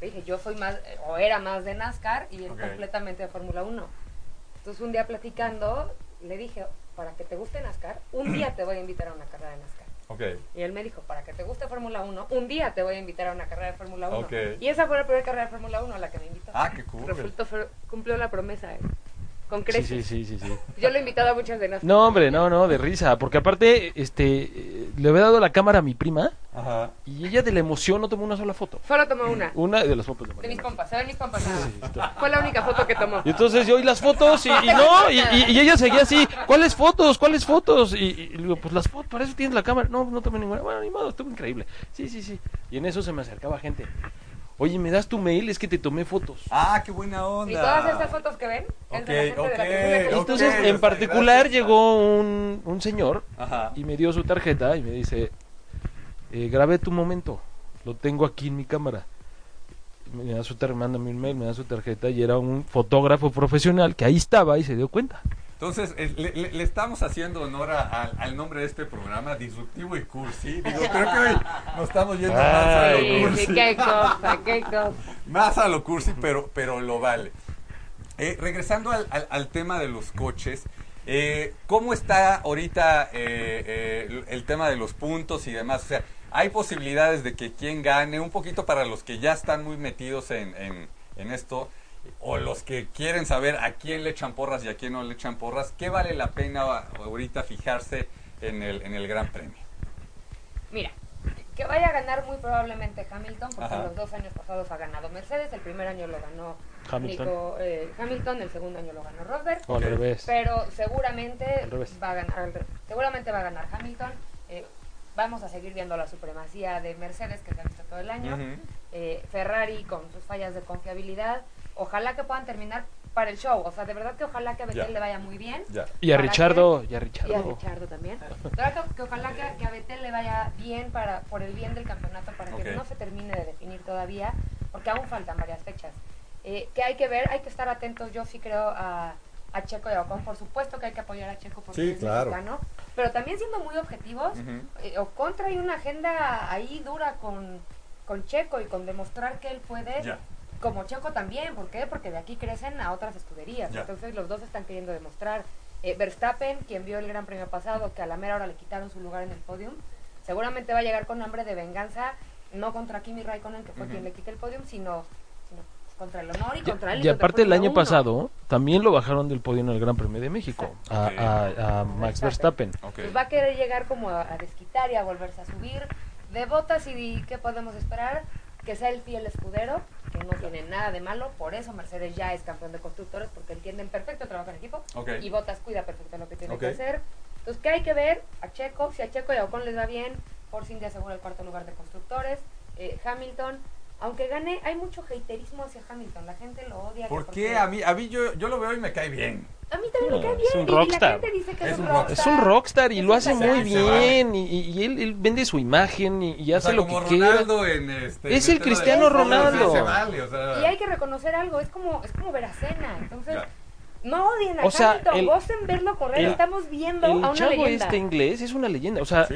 le dije, yo soy más, o era más de NASCAR y él completamente de Fórmula 1. Entonces un día platicando, le dije, para que te guste NASCAR, un día te voy a invitar a una carrera de NASCAR. Ok. Y él me dijo, para que te guste Fórmula 1, un día te voy a invitar a una carrera de Fórmula 1. Ok. Y esa fue la primera carrera de Fórmula 1 a la que me invitó. Ah, qué cool. Resultó, cumplió la promesa, ¿eh? Con Sí, creces. sí, sí, sí, sí. Yo lo he invitado a muchas de NASCAR. No, hombre, no, no, de risa. Porque aparte, este, eh, le había dado la cámara a mi prima Ajá. y ella de la emoción no tomó una sola foto. Solo tomó una. Una de las fotos de De mis compas, ¿saben mis compas? Sí. Fue la única foto que tomó. Y entonces yo y las fotos y, y no, y, y- y ella seguía así, ¿cuáles fotos? ¿Cuáles fotos? Y, digo, pues las fotos, para eso tienes la cámara. No, no tomé ninguna. Bueno, ni modo, estuvo increíble. Sí, sí, sí. Y en eso se me acercaba gente. Oye, ¿me das tu mail? Es que te tomé fotos. Ah, qué buena onda. Y todas estas fotos que ven es de la gente Ok, de la ok, tribuna que- ok. Entonces, en particular, gracias. llegó un, un señor Ajá. y me dio su tarjeta y me dice, eh, grabé tu momento, lo tengo aquí en mi cámara. Me da su tar mándame un mail, me da su tarjeta y era un fotógrafo profesional que ahí estaba y se dio cuenta. Entonces, eh, le, le- le estamos haciendo honor a- al, al nombre de este programa, Disruptivo y Cursi. Digo, creo que hoy nos estamos yendo más a lo cursi. sí, qué cosa, qué cosa. Más a lo cursi, pero, pero lo vale. Eh, regresando al, al- al tema de los coches, eh, ¿cómo está ahorita eh, eh, el, el tema de los puntos y demás? O sea, ¿hay posibilidades de que quien gane? Un poquito para los que ya están muy metidos en, en- en esto, o los que quieren saber a quién le echan porras y a quién no le echan porras, ¿qué vale la pena ahorita fijarse en el, en el Gran Premio? Mira, que vaya a ganar muy probablemente Hamilton, porque Ajá. los dos años pasados ha ganado Mercedes, el primer año lo ganó Hamilton. Nico, eh, Hamilton, el segundo año lo ganó Rosberg, O al revés. pero seguramente Al revés. va a ganar, seguramente va a ganar Hamilton. eh, vamos a seguir viendo la supremacía de Mercedes que se ha visto todo el año. Eh, Ferrari con sus fallas de confiabilidad. Ojalá que puedan terminar para el show. O sea, de verdad que ojalá que a Betel Ya. le vaya muy bien. Ya. Y a ¿Para Richardo, y a Y a Richardo. También. Pero que, que ojalá que, que a Betel le vaya bien para por el bien del campeonato, para que no se termine de definir todavía, porque aún faltan varias fechas. Eh, que hay que ver, hay que estar atentos. Yo sí creo a, a Checo y a Ocon. Por supuesto que hay que apoyar a Checo porque Sí, es claro. mexicano. Pero también siendo muy objetivos, Ujú. eh, Ocon trae una agenda ahí dura con, con Checo y con demostrar que él puede Ya. Como Checo también, ¿por qué? Porque de aquí crecen a otras escuderías. Ya. Entonces los dos están queriendo demostrar. Eh, Verstappen, quien vio el Gran Premio pasado, que a la mera hora le quitaron su lugar en el podium, seguramente va a llegar con hambre de venganza, no contra Kimi Raikkonen, que fue quien le quita el podium, sino, sino contra el honor y contra él. Y contra aparte el año 1. pasado también lo bajaron del podio en el Gran Premio de México a, Ok. a- a Max Verstappen. Ok. Pues va a querer llegar como a, a desquitar y a volverse a subir. De botas y ¿qué podemos esperar? Que sea el fiel escudero, que no tiene nada de malo. Por eso Mercedes ya es campeón de constructores, porque entienden perfecto el trabajo en equipo. Y Botas cuida perfecto lo que tiene que hacer. Entonces, ¿qué hay que ver? A Checo, si a Checo y a Ocon les va bien, Force India asegura el cuarto lugar de constructores. Eh, Hamilton, aunque gane, hay mucho haterismo hacia Hamilton. La gente lo odia. ¿Por porque- qué? A mí, a mí yo, yo lo veo y me cae bien. A mí también me cae Es bien. un y- y rockstar. la gente dice que es, Es un un rockstar. Es un rockstar y Es lo un hace placer. muy bien y, y- él, él vende su imagen y, y O hace sea, lo como que quiere. Ronaldo en este. Es en el Cristiano Ronaldo. Se vale, o sea. Y hay que reconocer algo, es como, es como ver a Cena. Entonces, Ya. no odien a O sea, Hamilton, el- gocen verlo correr. el- Estamos viendo El a una chavo leyenda. este inglés es una leyenda. O sea, Sí,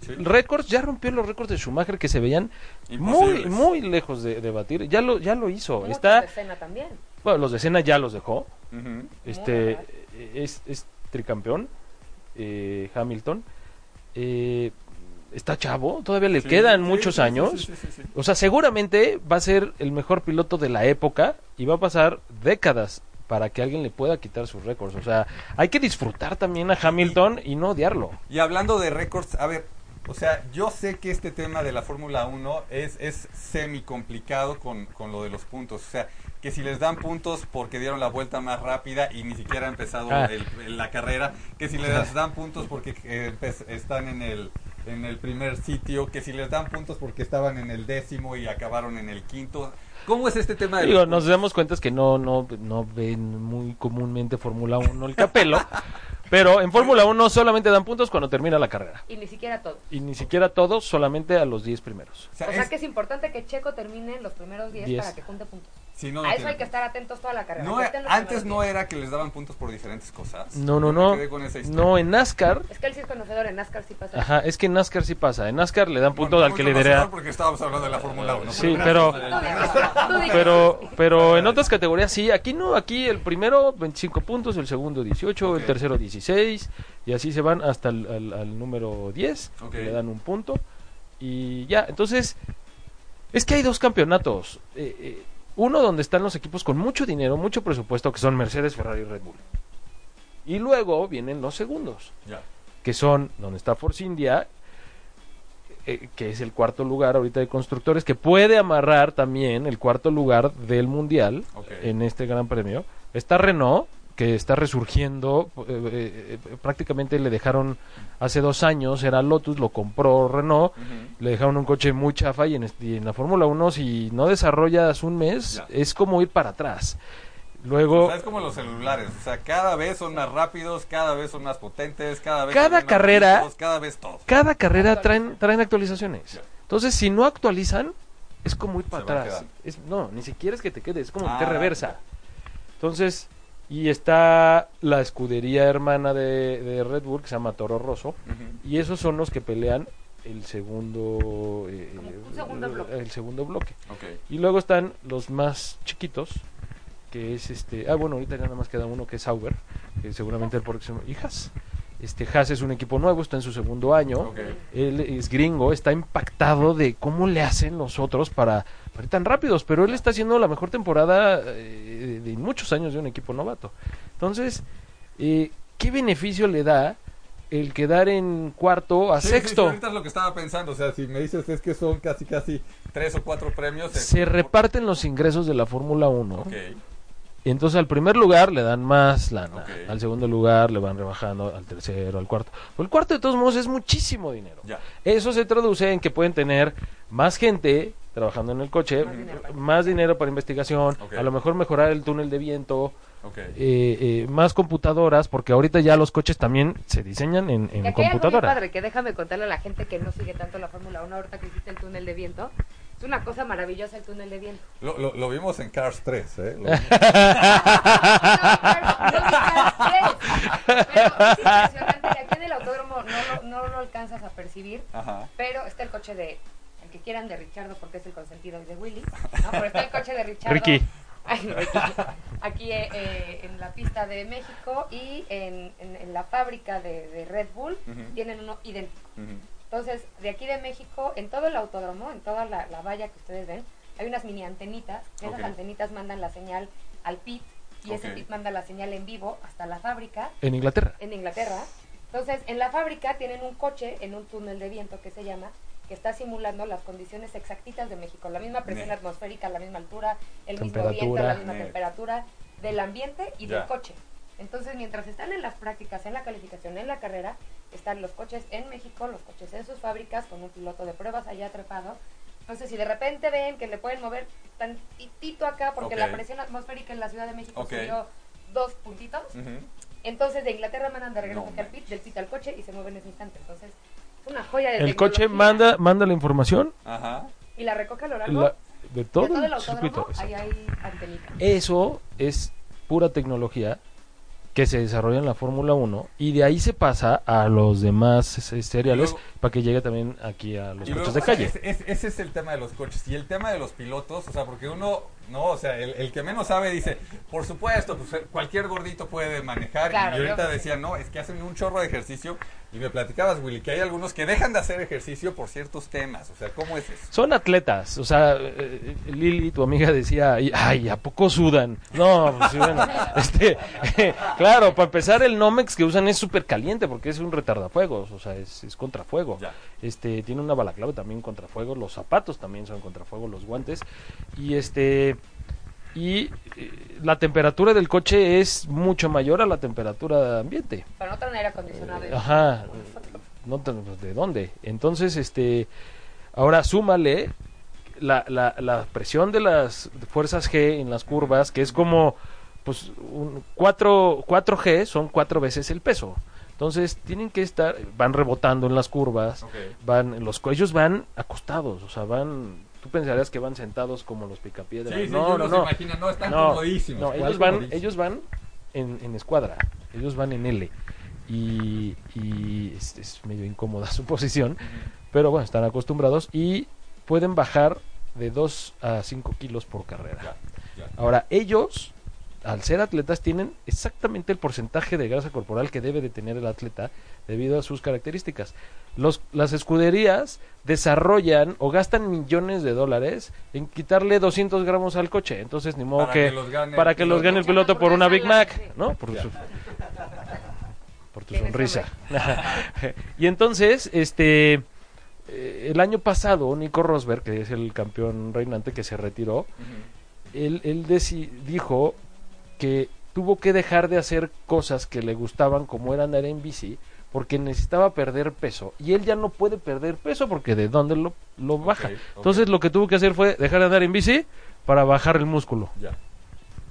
sí. récords, ya rompió los récords de Schumacher que se veían muy, Imposibles. muy lejos de, de batir. Ya lo, ya lo hizo. Está, Cena también. Bueno, los de Cena ya los dejó. Este verdad. es, es tricampeón, eh, Hamilton. Eh, está chavo, todavía le Sí, quedan sí, muchos sí, años. O sea, seguramente va a ser el mejor piloto de la época y va a pasar décadas para que alguien le pueda quitar sus récords. O sea, hay que disfrutar también a Hamilton y no odiarlo. Y hablando de récords, a ver, o sea, yo sé que este tema de la Fórmula 1 es, es semi complicado con, con lo de los puntos. O sea, que si les dan puntos porque dieron la vuelta más rápida y ni siquiera ha empezado Ah. el- el- la carrera, que si les dan puntos porque eh, empe- están en el, en el primer sitio, que si les dan puntos porque estaban en el décimo y acabaron en el quinto. ¿Cómo es este tema de Digo, nos damos cuenta que no, no, no ven muy comúnmente Fórmula 1 el capelo, pero en Fórmula 1 solamente dan puntos cuando termina la carrera. Y ni siquiera todos. Y ni siquiera todos, solamente a los 10 primeros. O sea, O sea es- que es importante que Checo termine los primeros 10 Diez. para que junte puntos. Si no, no a eso tiene hay que estar atentos toda la carrera. No, antes no 10. era que les daban puntos por diferentes cosas. No, no, no. quedé con esa historia. No, en NASCAR, Es que él sí es conocedor, en NASCAR sí pasa. ajá, es que en NASCAR sí pasa. En NASCAR le dan puntos Bueno, al que lidera. porque estábamos hablando de la Fórmula 1. Sí, pero, pero, pero en otras categorías sí. Aquí no, aquí el primero 25 puntos, el segundo 18, Ok. el tercero 16 y así se van hasta el al- al número 10, Ok. que le dan un punto y ya. Entonces es que hay dos campeonatos. Eh, eh, uno donde están los equipos con mucho dinero, mucho presupuesto, que son Mercedes, Ferrari y Red Bull. Y luego vienen los segundos, que son donde está Force India, eh, que es el cuarto lugar ahorita de constructores, que puede amarrar también el cuarto lugar del mundial en este gran premio. Está Renault, que está resurgiendo, eh, eh, prácticamente le dejaron hace dos años, era Lotus, lo compró Renault, le dejaron un coche muy chafa y en, este- y en la Fórmula 1 si no desarrollas un mes Ya. es como ir para atrás. Luego, O sea, es como los celulares, o sea, cada vez son más rápidos, cada vez son más potentes, cada vez Cada son más carrera- bonitos, cada vez todo. cada carrera traen, traen actualizaciones. Ya. Entonces, si no actualizan, es como ir para atrás. Es, no, ni siquiera es que te quedes, es como Ah, que reversa. Entonces, y está la escudería hermana de, de Red Bull, que se llama Toro Rosso, y esos son los que pelean el segundo, eh, Como un segundo bloque. el segundo bloque. Y luego están los más chiquitos, que es este. Ah, bueno, ahorita ya nada más queda uno que es Sauber, que seguramente el próximo. Haas. Este Haas es un equipo nuevo, está en su segundo año. Él es gringo, está impactado de cómo le hacen los otros para, para ir tan rápidos, pero él está haciendo la mejor temporada eh, de muchos años de un equipo novato. Entonces, eh, ¿qué beneficio le da el quedar en cuarto a Sí, sí, sí, sexto? ahorita es lo que estaba pensando. O sea, si me dices es que son casi, casi tres o cuatro premios. Se reparten los ingresos de la Fórmula 1. Ok. Y entonces al primer lugar le dan más lana, al segundo lugar le van rebajando, al tercero, al cuarto. Pero el cuarto de todos modos es muchísimo dinero. Ya. Eso se traduce en que pueden tener más gente trabajando en el coche, Más dinero para más dinero para investigación, a lo mejor mejorar el túnel de viento, Ok. eh, eh, más computadoras, porque ahorita ya los coches también se diseñan en, en Que aquí hay algo bien computadora. padre, que déjame contarle a la gente que no sigue tanto la Fórmula 1 ahorita que hiciste el túnel de viento. Una cosa maravillosa el túnel de viento. Lo, lo, lo vimos en Cars 3, ¿eh? Lo- Pero es impresionante, y aquí en el autódromo no lo, no lo alcanzas a percibir, Ajá. pero está el coche de, el que quieran de Richardo porque es el consentido de Willy, ¿no? Pero está el coche de Richardo. Ricky. Ay, no, Ricky. Aquí eh, eh, en la pista de México y en, en- en la fábrica de, de Red Bull Ujú. tienen uno idéntico. Ujú. Entonces, de aquí de México, en todo el autódromo, en toda la, la valla que ustedes ven, hay unas mini antenitas. Esas antenitas mandan la señal al pit y ese pit manda la señal en vivo hasta la fábrica En Inglaterra. en Inglaterra. Entonces, en la fábrica tienen un coche en un túnel de viento que se llama, que está simulando las condiciones exactitas de México, la misma presión Ne. atmosférica, la misma altura, el mismo viento, la misma Ne. temperatura del ambiente y Ya. del coche. Entonces, mientras están en las prácticas, en la calificación, en la carrera, están los coches en México, los coches en sus fábricas, con un piloto de pruebas allá trepado. Entonces, si de repente ven que le pueden mover tantitito acá, porque Ok. la presión atmosférica en la Ciudad de México Ok. subió dos puntitos, Ujú. entonces de Inglaterra mandan de regreso No al pit, del pit al coche y se mueve en ese instante. Entonces, es una joya de El coche manda, manda la información Ajá. y la recoge a lo largo la- de todo, de todo el el circuito. Ahí hay antenitas. Eso es pura tecnología que se desarrolla en la Fórmula 1 y de ahí se pasa a los demás seriales luego- para que llegue también aquí a los coches luego, de o sea, calle. ese, ese- ese es el tema de los coches. Y el tema de los pilotos, o sea, porque uno, no, o sea, el, el que menos sabe dice, por supuesto, pues eh, cualquier gordito puede manejar. Claro, y ahorita decía, no, es que hacen un chorro de ejercicio. Y me platicabas, Willy, que hay algunos que dejan de hacer ejercicio por ciertos temas. O sea, ¿cómo es eso? Son atletas, o sea, eh, Lili, tu amiga decía, "Y- ay, ¿a poco sudan? No, pues bueno, este, claro, para empezar el Nomex que usan es súper caliente porque es un retardafuegos, o sea, es, es contrafuego. Ya. Este, tiene una balaclava también contrafuego, los zapatos también son contrafuego, los guantes, y este, y eh, la temperatura del coche es mucho mayor a la temperatura ambiente. Para no tener aire acondicionado. Ajá. No te- pues, de dónde. Entonces, este, ahora súmale la, la, la presión de las fuerzas G en las curvas, que es como, pues, un 4, 4G son cuatro veces el peso. Entonces, tienen que estar, van rebotando en las curvas, van, los, ellos van acostados, o sea, van, tú pensarías que van sentados como los picapiedras. Sí, sí, no, yo no, los no. imagino, no, están No, comodísimos. no, ¿cuál ellos van, ellos van en, en escuadra, ellos van en L. Y, y es, es medio incómoda su posición, pero bueno, están acostumbrados y pueden bajar de 2 a 5 kilos por carrera. Ya, ya. Ahora, ellos, al ser atletas, tienen exactamente el porcentaje de grasa corporal que debe de tener el atleta debido a sus características. Los, las escuderías desarrollan o gastan millones de dólares en quitarle 200 gramos al coche. Entonces, ni modo Para que, que los gane para el que los piloto. gane el piloto por una Big Mac. ¿no? Por, su- por tu sonrisa. y entonces, este, eh, el año pasado, Nico Rosberg, que es el campeón reinante que se retiró, él, él deci- dijo que tuvo que dejar de hacer cosas que le gustaban como era andar en bici porque necesitaba perder peso y él ya no puede perder peso porque de dónde lo, lo baja. Entonces lo que tuvo que hacer fue dejar de andar en bici para bajar el músculo Ya.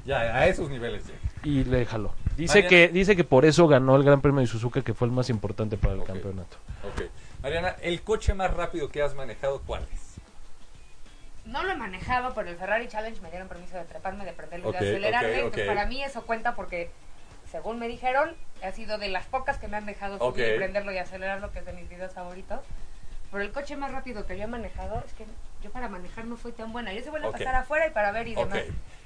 Ya, a esos niveles llega. y le jaló. Dice Mariana. que dice que por eso ganó el Gran Premio de Suzuka que fue el más importante para el campeonato. Ok. Mariana, ¿el coche más rápido que has manejado cuál es? No lo he manejado, pero el Ferrari Challenge me dieron permiso de treparme, de prenderlo y de acelerarme. ok, Entonces, ok. para mí eso cuenta porque, según me dijeron, ha sido de las pocas que me han dejado subir y prenderlo y acelerarlo, que es de mis videos favoritos. Pero el coche más rápido que yo he manejado es que yo para manejar no fui tan buena. Yo se vuelve a pasar afuera y para ver y demás.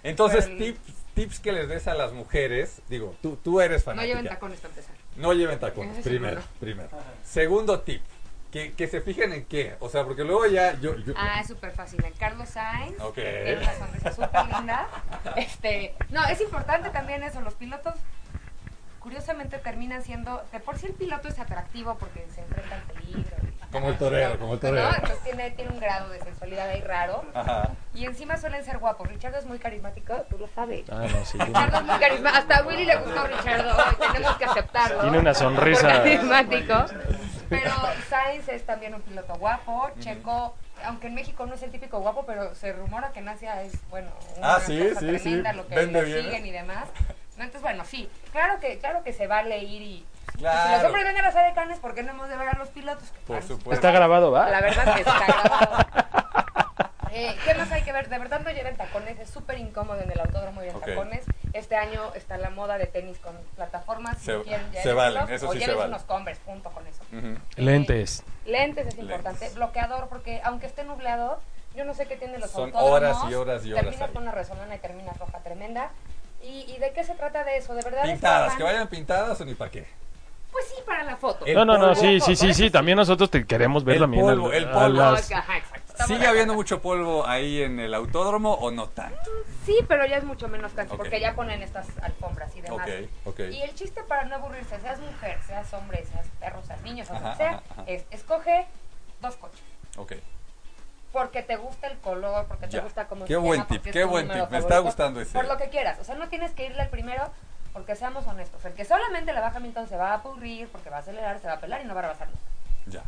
Entonces, el- tips, tips que les des a las mujeres, digo, tú, tú eres No fanática. lleven tacones para empezar. No lleven tacones, primero, no. primero. Segundo tip, que, que se fijen en qué, o sea, porque luego ya yo... yo- Ah, es súper fácil. En Carlos Sainz. Ok. Tiene una sonrisa súper linda. Este, no, es importante también eso. Los pilotos, curiosamente, terminan siendo. De por sí el piloto es atractivo porque se enfrenta al peligro. y- Como el torero, como el torero. ¿no? Entonces tiene, tiene un grado de sensualidad ahí raro. Ajá. Y encima suelen ser guapos. Richard es muy carismático, tú lo sabes. Ah, no, sí. tiene- Richard es muy carismático. Hasta a Willy le gustó Richard hoy. Tenemos que aceptarlo. Tiene una sonrisa. Carismático. Pero Sainz es también un piloto guapo. Checo, aunque en México no es el típico guapo, pero se rumora que en Asia es, bueno, una Ah, sí, cosa sí, sí. tremenda lo que Vende le bien, siguen ¿eh? y demás. Entonces, bueno, sí, claro que, claro que se vale ir y... Si Claro. los hombres ven a las adecanes, ¿por qué no hemos de ver a los pilotos? Que Por supuesto. Está grabado, ¿va? La verdad que está grabado. Eh, ¿Qué más hay que ver? De verdad no lleven tacones, es súper incómodo en el autódromo ir en Ok. tacones. Este año está la moda de tenis con plataformas. Se- valen, eso o sí se valen. unos Converse, punto con eso. Lentes. Lentes es importante. Lentes. Bloqueador, porque aunque esté nublado, yo no sé qué tienen los Son horas y horas y horas Terminas ahí. con una resolana y terminas roja tremenda. ¿Y, y de qué se trata de eso? ¿De verdad Pintadas, que vayan pintadas o ni para qué. Pues sí, para la foto. El No, no, no, polvo, sí, sí, sí, sí. sí. También nosotros te queremos ver El también. polvo, al- el polvo. las-. Estamos ¿Sigue habiendo mucho polvo ahí en el autódromo o no tanto? Sí, pero ya es mucho menos cancha Ok. porque ya ponen estas alfombras y demás. Ok, ok. Y el chiste para no aburrirse, seas mujer, seas hombre, seas perro, seas niño, seas Ajá, que sea, ajá, ajá. es escoge dos coches. Ok. Porque te gusta el color, porque te Ya. gusta cómo Qué se buen llama, tip, qué buen tip. Me está gustando ese. Por lo que quieras. O sea, no tienes que irle al primero porque seamos honestos. El que solamente le va a Hamilton se va a aburrir porque va a acelerar, se va a pelar y no va a rebasar nunca. Ya.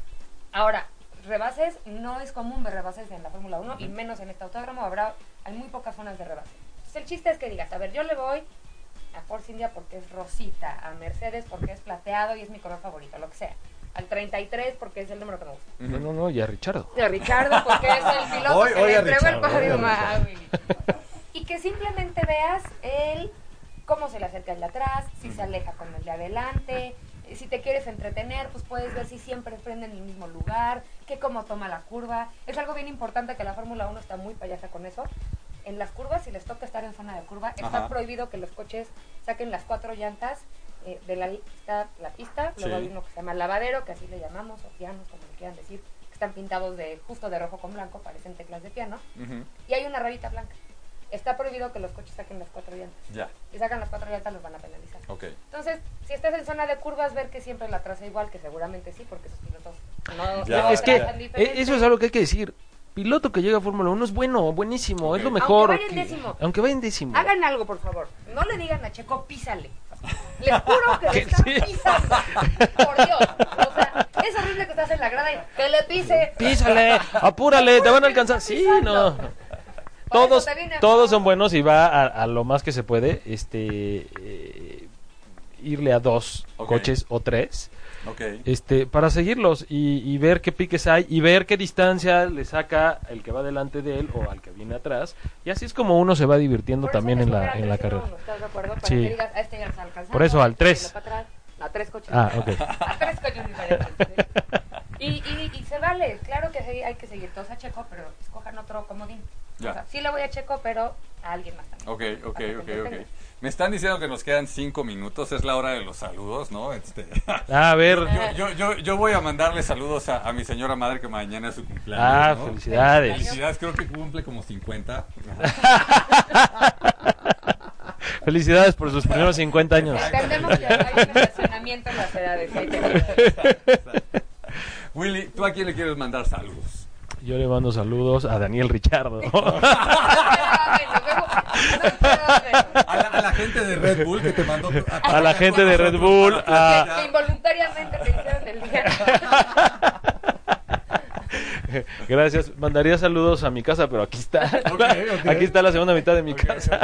Ahora, rebases no es común ver rebases en la Fórmula 1 y menos en este autódromo. Habrá, hay muy pocas zonas de rebase. Entonces, el chiste es que digas, a ver, yo le voy a Force India porque es rosita, a Mercedes porque es plateado y es mi color favorito, lo que sea. Al 33 porque es el número que me gusta. No, no, no, ya Richardo. De Richardo porque es el piloto Hoy- que hoy le a entregó el a a. Willy. Y que simplemente veas el cómo se le acerca el de atrás, si se aleja con el de adelante. Si te quieres entretener, pues puedes ver si siempre prende en el mismo lugar, que cómo toma la curva. Es algo bien importante que la Fórmula 1 está muy payasa con eso. En las curvas, si les toca estar en zona de curva, está prohibido que los coches saquen las cuatro llantas eh, de la, la pista. Luego Sí. hay uno que se llama lavadero, que así le llamamos, o pianos, como le quieran decir, que están pintados de justo de rojo con blanco, parecen teclas de piano. Y hay una rayita blanca. Está prohibido que los coches saquen las cuatro llantas. Ya. Si sacan las cuatro llantas, los van a penalizar. Ok. Entonces, si estás en zona de curvas, ver que siempre la traza igual, que seguramente sí, porque esos pilotos no, Ya, no es que eh, diferente. eso es algo que hay que decir. Piloto que llega a Fórmula 1 es bueno, buenísimo, es lo mejor. Aunque vaya en que- décimo. Aunque vaya en décimo. Hagan algo, por favor. No le digan a Checo, písale. Les juro que le están sí. pisando. Por Dios. O sea, es horrible que estás en la grada y que le pise. Písale, apúrale, te van a alcanzar. Sí, no. Todos, todos son buenos y va a, a lo más que se puede, este, eh, irle a dos coches o tres, este, para seguirlos y, y ver qué piques hay y ver qué distancia le saca el que va delante de él o al que viene atrás y así es como uno se va divirtiendo también en la, en la 3-1, carrera. Este Por eso, al tres. A tres coches. Ah, ok. A tres coches diferentes. sí. Y, y, y se vale, claro que hay que seguir todos a Checo, pero escojan otro comodín. Ya. O sea, sí le voy a Checo, pero a alguien más también. Ok, ok, ok, ok. Me están diciendo que nos quedan cinco minutos, es la hora de los saludos, ¿no? Este, A ver, yo, yo, yo, yo voy a mandarle saludos a, a mi señora madre que mañana es su cumpleaños. ah, ¿no? felicidades. Felicidades, creo que cumple como 50. Felicidades por sus primeros 50 años. Entendemos que hay un estacionamiento en las edades. hay que- Willy, ¿tú a quién le quieres mandar saludos? Yo le mando saludos a Daniel Richardo. A la, a la gente de Red Bull que te mandó. A la gente de Red Bull, a- Que involuntariamente te hicieron el día. Gracias. Mandaría saludos a mi casa, pero aquí está. Aquí está la segunda mitad de mi casa.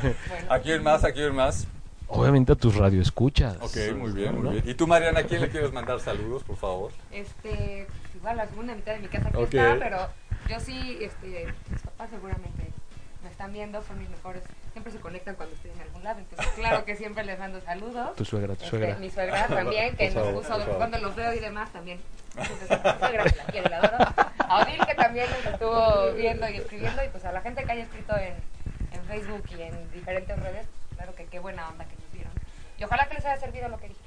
Bueno. ¿A quién más? ¿A quién más? Obviamente a tus radioescuchas. Ok, muy bien, muy ¿no? bien. ¿Y tú, Mariana, a quién le quieres mandar saludos, por favor? Este, igual la segunda mitad de mi casa aquí Ok. está, pero yo sí, este, mis papás seguramente me están viendo, son mis mejores, siempre se conectan cuando estoy en algún lado, entonces claro que siempre les mando saludos. Tu suegra, tu Este, suegra. mi suegra también, que nos puso, cuando los veo y demás también. Entonces, mi suegra que la quiere, la adoro. A Odil que también nos estuvo viendo y escribiendo, y pues a la gente que haya escrito en, en Facebook y en diferentes redes, claro que qué buena onda que nos dieron. Y ojalá que les haya servido lo que dijiste.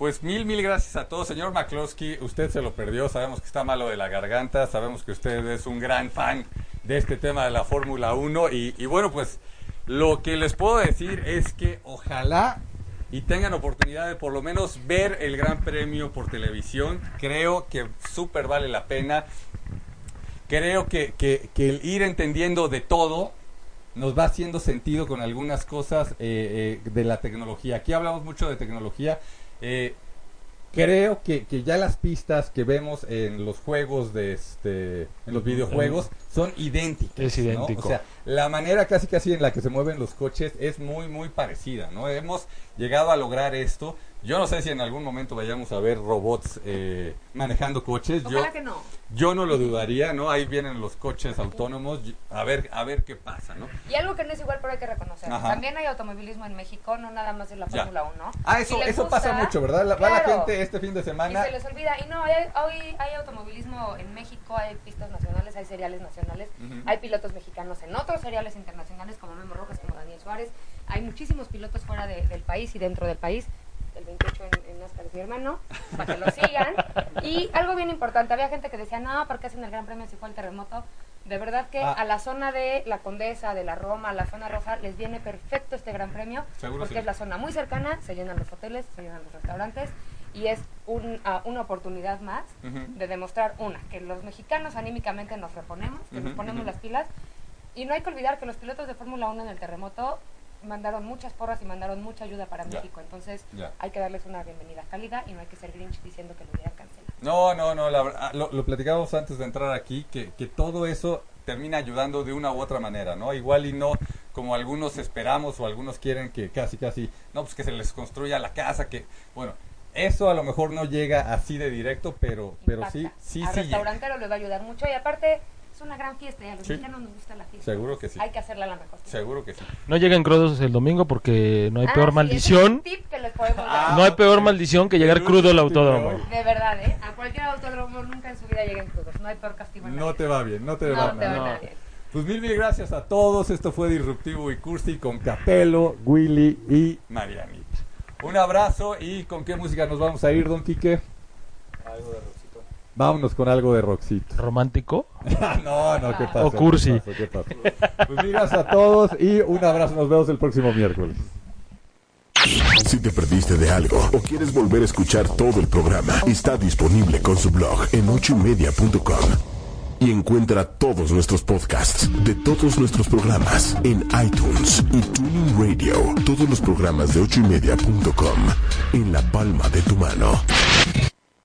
Pues mil, mil gracias a todos. Señor McCloskey, usted se lo perdió. Sabemos que está malo de la garganta. Sabemos que usted es un gran fan de este tema de la Fórmula 1. Y, bueno, pues lo que les puedo decir es que ojalá y tengan oportunidad de por lo menos ver el Gran Premio por televisión. Creo que súper vale la pena. Creo que, que- que el ir entendiendo de todo nos va haciendo sentido con algunas cosas eh, eh, de la tecnología. Aquí hablamos mucho de tecnología. Eh, creo que, que ya las pistas que vemos en los juegos de este en los videojuegos son idénticas Es ¿no? idéntico. o sea la manera casi casi en la que se mueven los coches es muy muy parecida no hemos llegado a lograr esto yo no sé si en algún momento vayamos a ver robots eh, manejando coches yo Ojalá que no. yo no lo dudaría no ahí vienen los coches autónomos y- a ver a ver qué pasa no Y algo que no es igual, pero hay que reconocer. Ajá. También hay automovilismo en México, no nada más en la. Fórmula 1. ah eso Si eso gusta, pasa mucho verdad La- va la gente este fin de Y semana se les olvida. Y no, hay, hoy hay automovilismo en México, hay pistas nacionales, hay seriales nacionales, hay pilotos mexicanos en otros seriales internacionales como Memo Rojas, como Daniel Suárez. Hay muchísimos pilotos fuera de- del país y dentro del país. El 28 en, en NASCAR es mi hermano, para que lo sigan. Y algo bien importante, había gente que decía, no, ¿por qué hacen el Gran Premio si fue el terremoto? De verdad que Ah. a la zona de la Condesa, de la Roma, a la zona roja, les viene perfecto este Gran Premio, Seguro porque sí. es la zona muy cercana, se llenan los hoteles, se llenan los restaurantes, y es un, ah, una oportunidad más de demostrar, una, que los mexicanos anímicamente nos reponemos, que nos ponemos las pilas, y no hay que olvidar que los pilotos de Fórmula 1 en el terremoto mandaron muchas porras y mandaron mucha ayuda para. México, entonces hay que darles una bienvenida cálida y no hay que ser Grinch diciendo que lo hubieran cancelado. No, no, no, la verdad, lo, lo platicábamos antes de entrar aquí, que, que todo eso termina ayudando de una u otra manera, ¿no? Igual y no como algunos esperamos o algunos quieren que casi, casi, no, pues que se les construya la casa, que, bueno, eso a lo mejor no llega así de directo, pero, pero sí, sí, Al sí. llega. restaurantero le va a ayudar mucho y aparte es una gran fiesta y a los Sí. mexicanos nos gusta la fiesta. Seguro que sí. Hay que hacerla la mejor. Seguro que sí. No lleguen crudos el domingo porque no hay Ah, peor sí, maldición. ese es un tip que les podemos dar. Ah, No hay peor maldición que llegar crudo al autódromo. de verdad, ¿eh? A cualquier autódromo nunca en su vida lleguen crudos. No hay peor castigo en No te va bien, no te No va te va bien. Pues mil, mil gracias a todos. Esto fue Disruptivo y Cursi con Capelo, Willy y Marianit. Un abrazo y ¿con qué música nos vamos a ir, don Quique? Algo de. Vámonos con algo de Roxito. Romántico. no, no, ¿qué pasa? O cursi. ¿Qué pasa? ¿Qué pasa? Pues mil gracias a todos y un abrazo. Nos vemos el próximo miércoles. Si te perdiste de algo o quieres volver a escuchar todo el programa, está disponible con su blog en ochoymedia.com. Y encuentra todos nuestros podcasts de todos nuestros programas en iTunes y Tuning Radio. Todos los programas de ochoymedia.com en la palma de tu mano.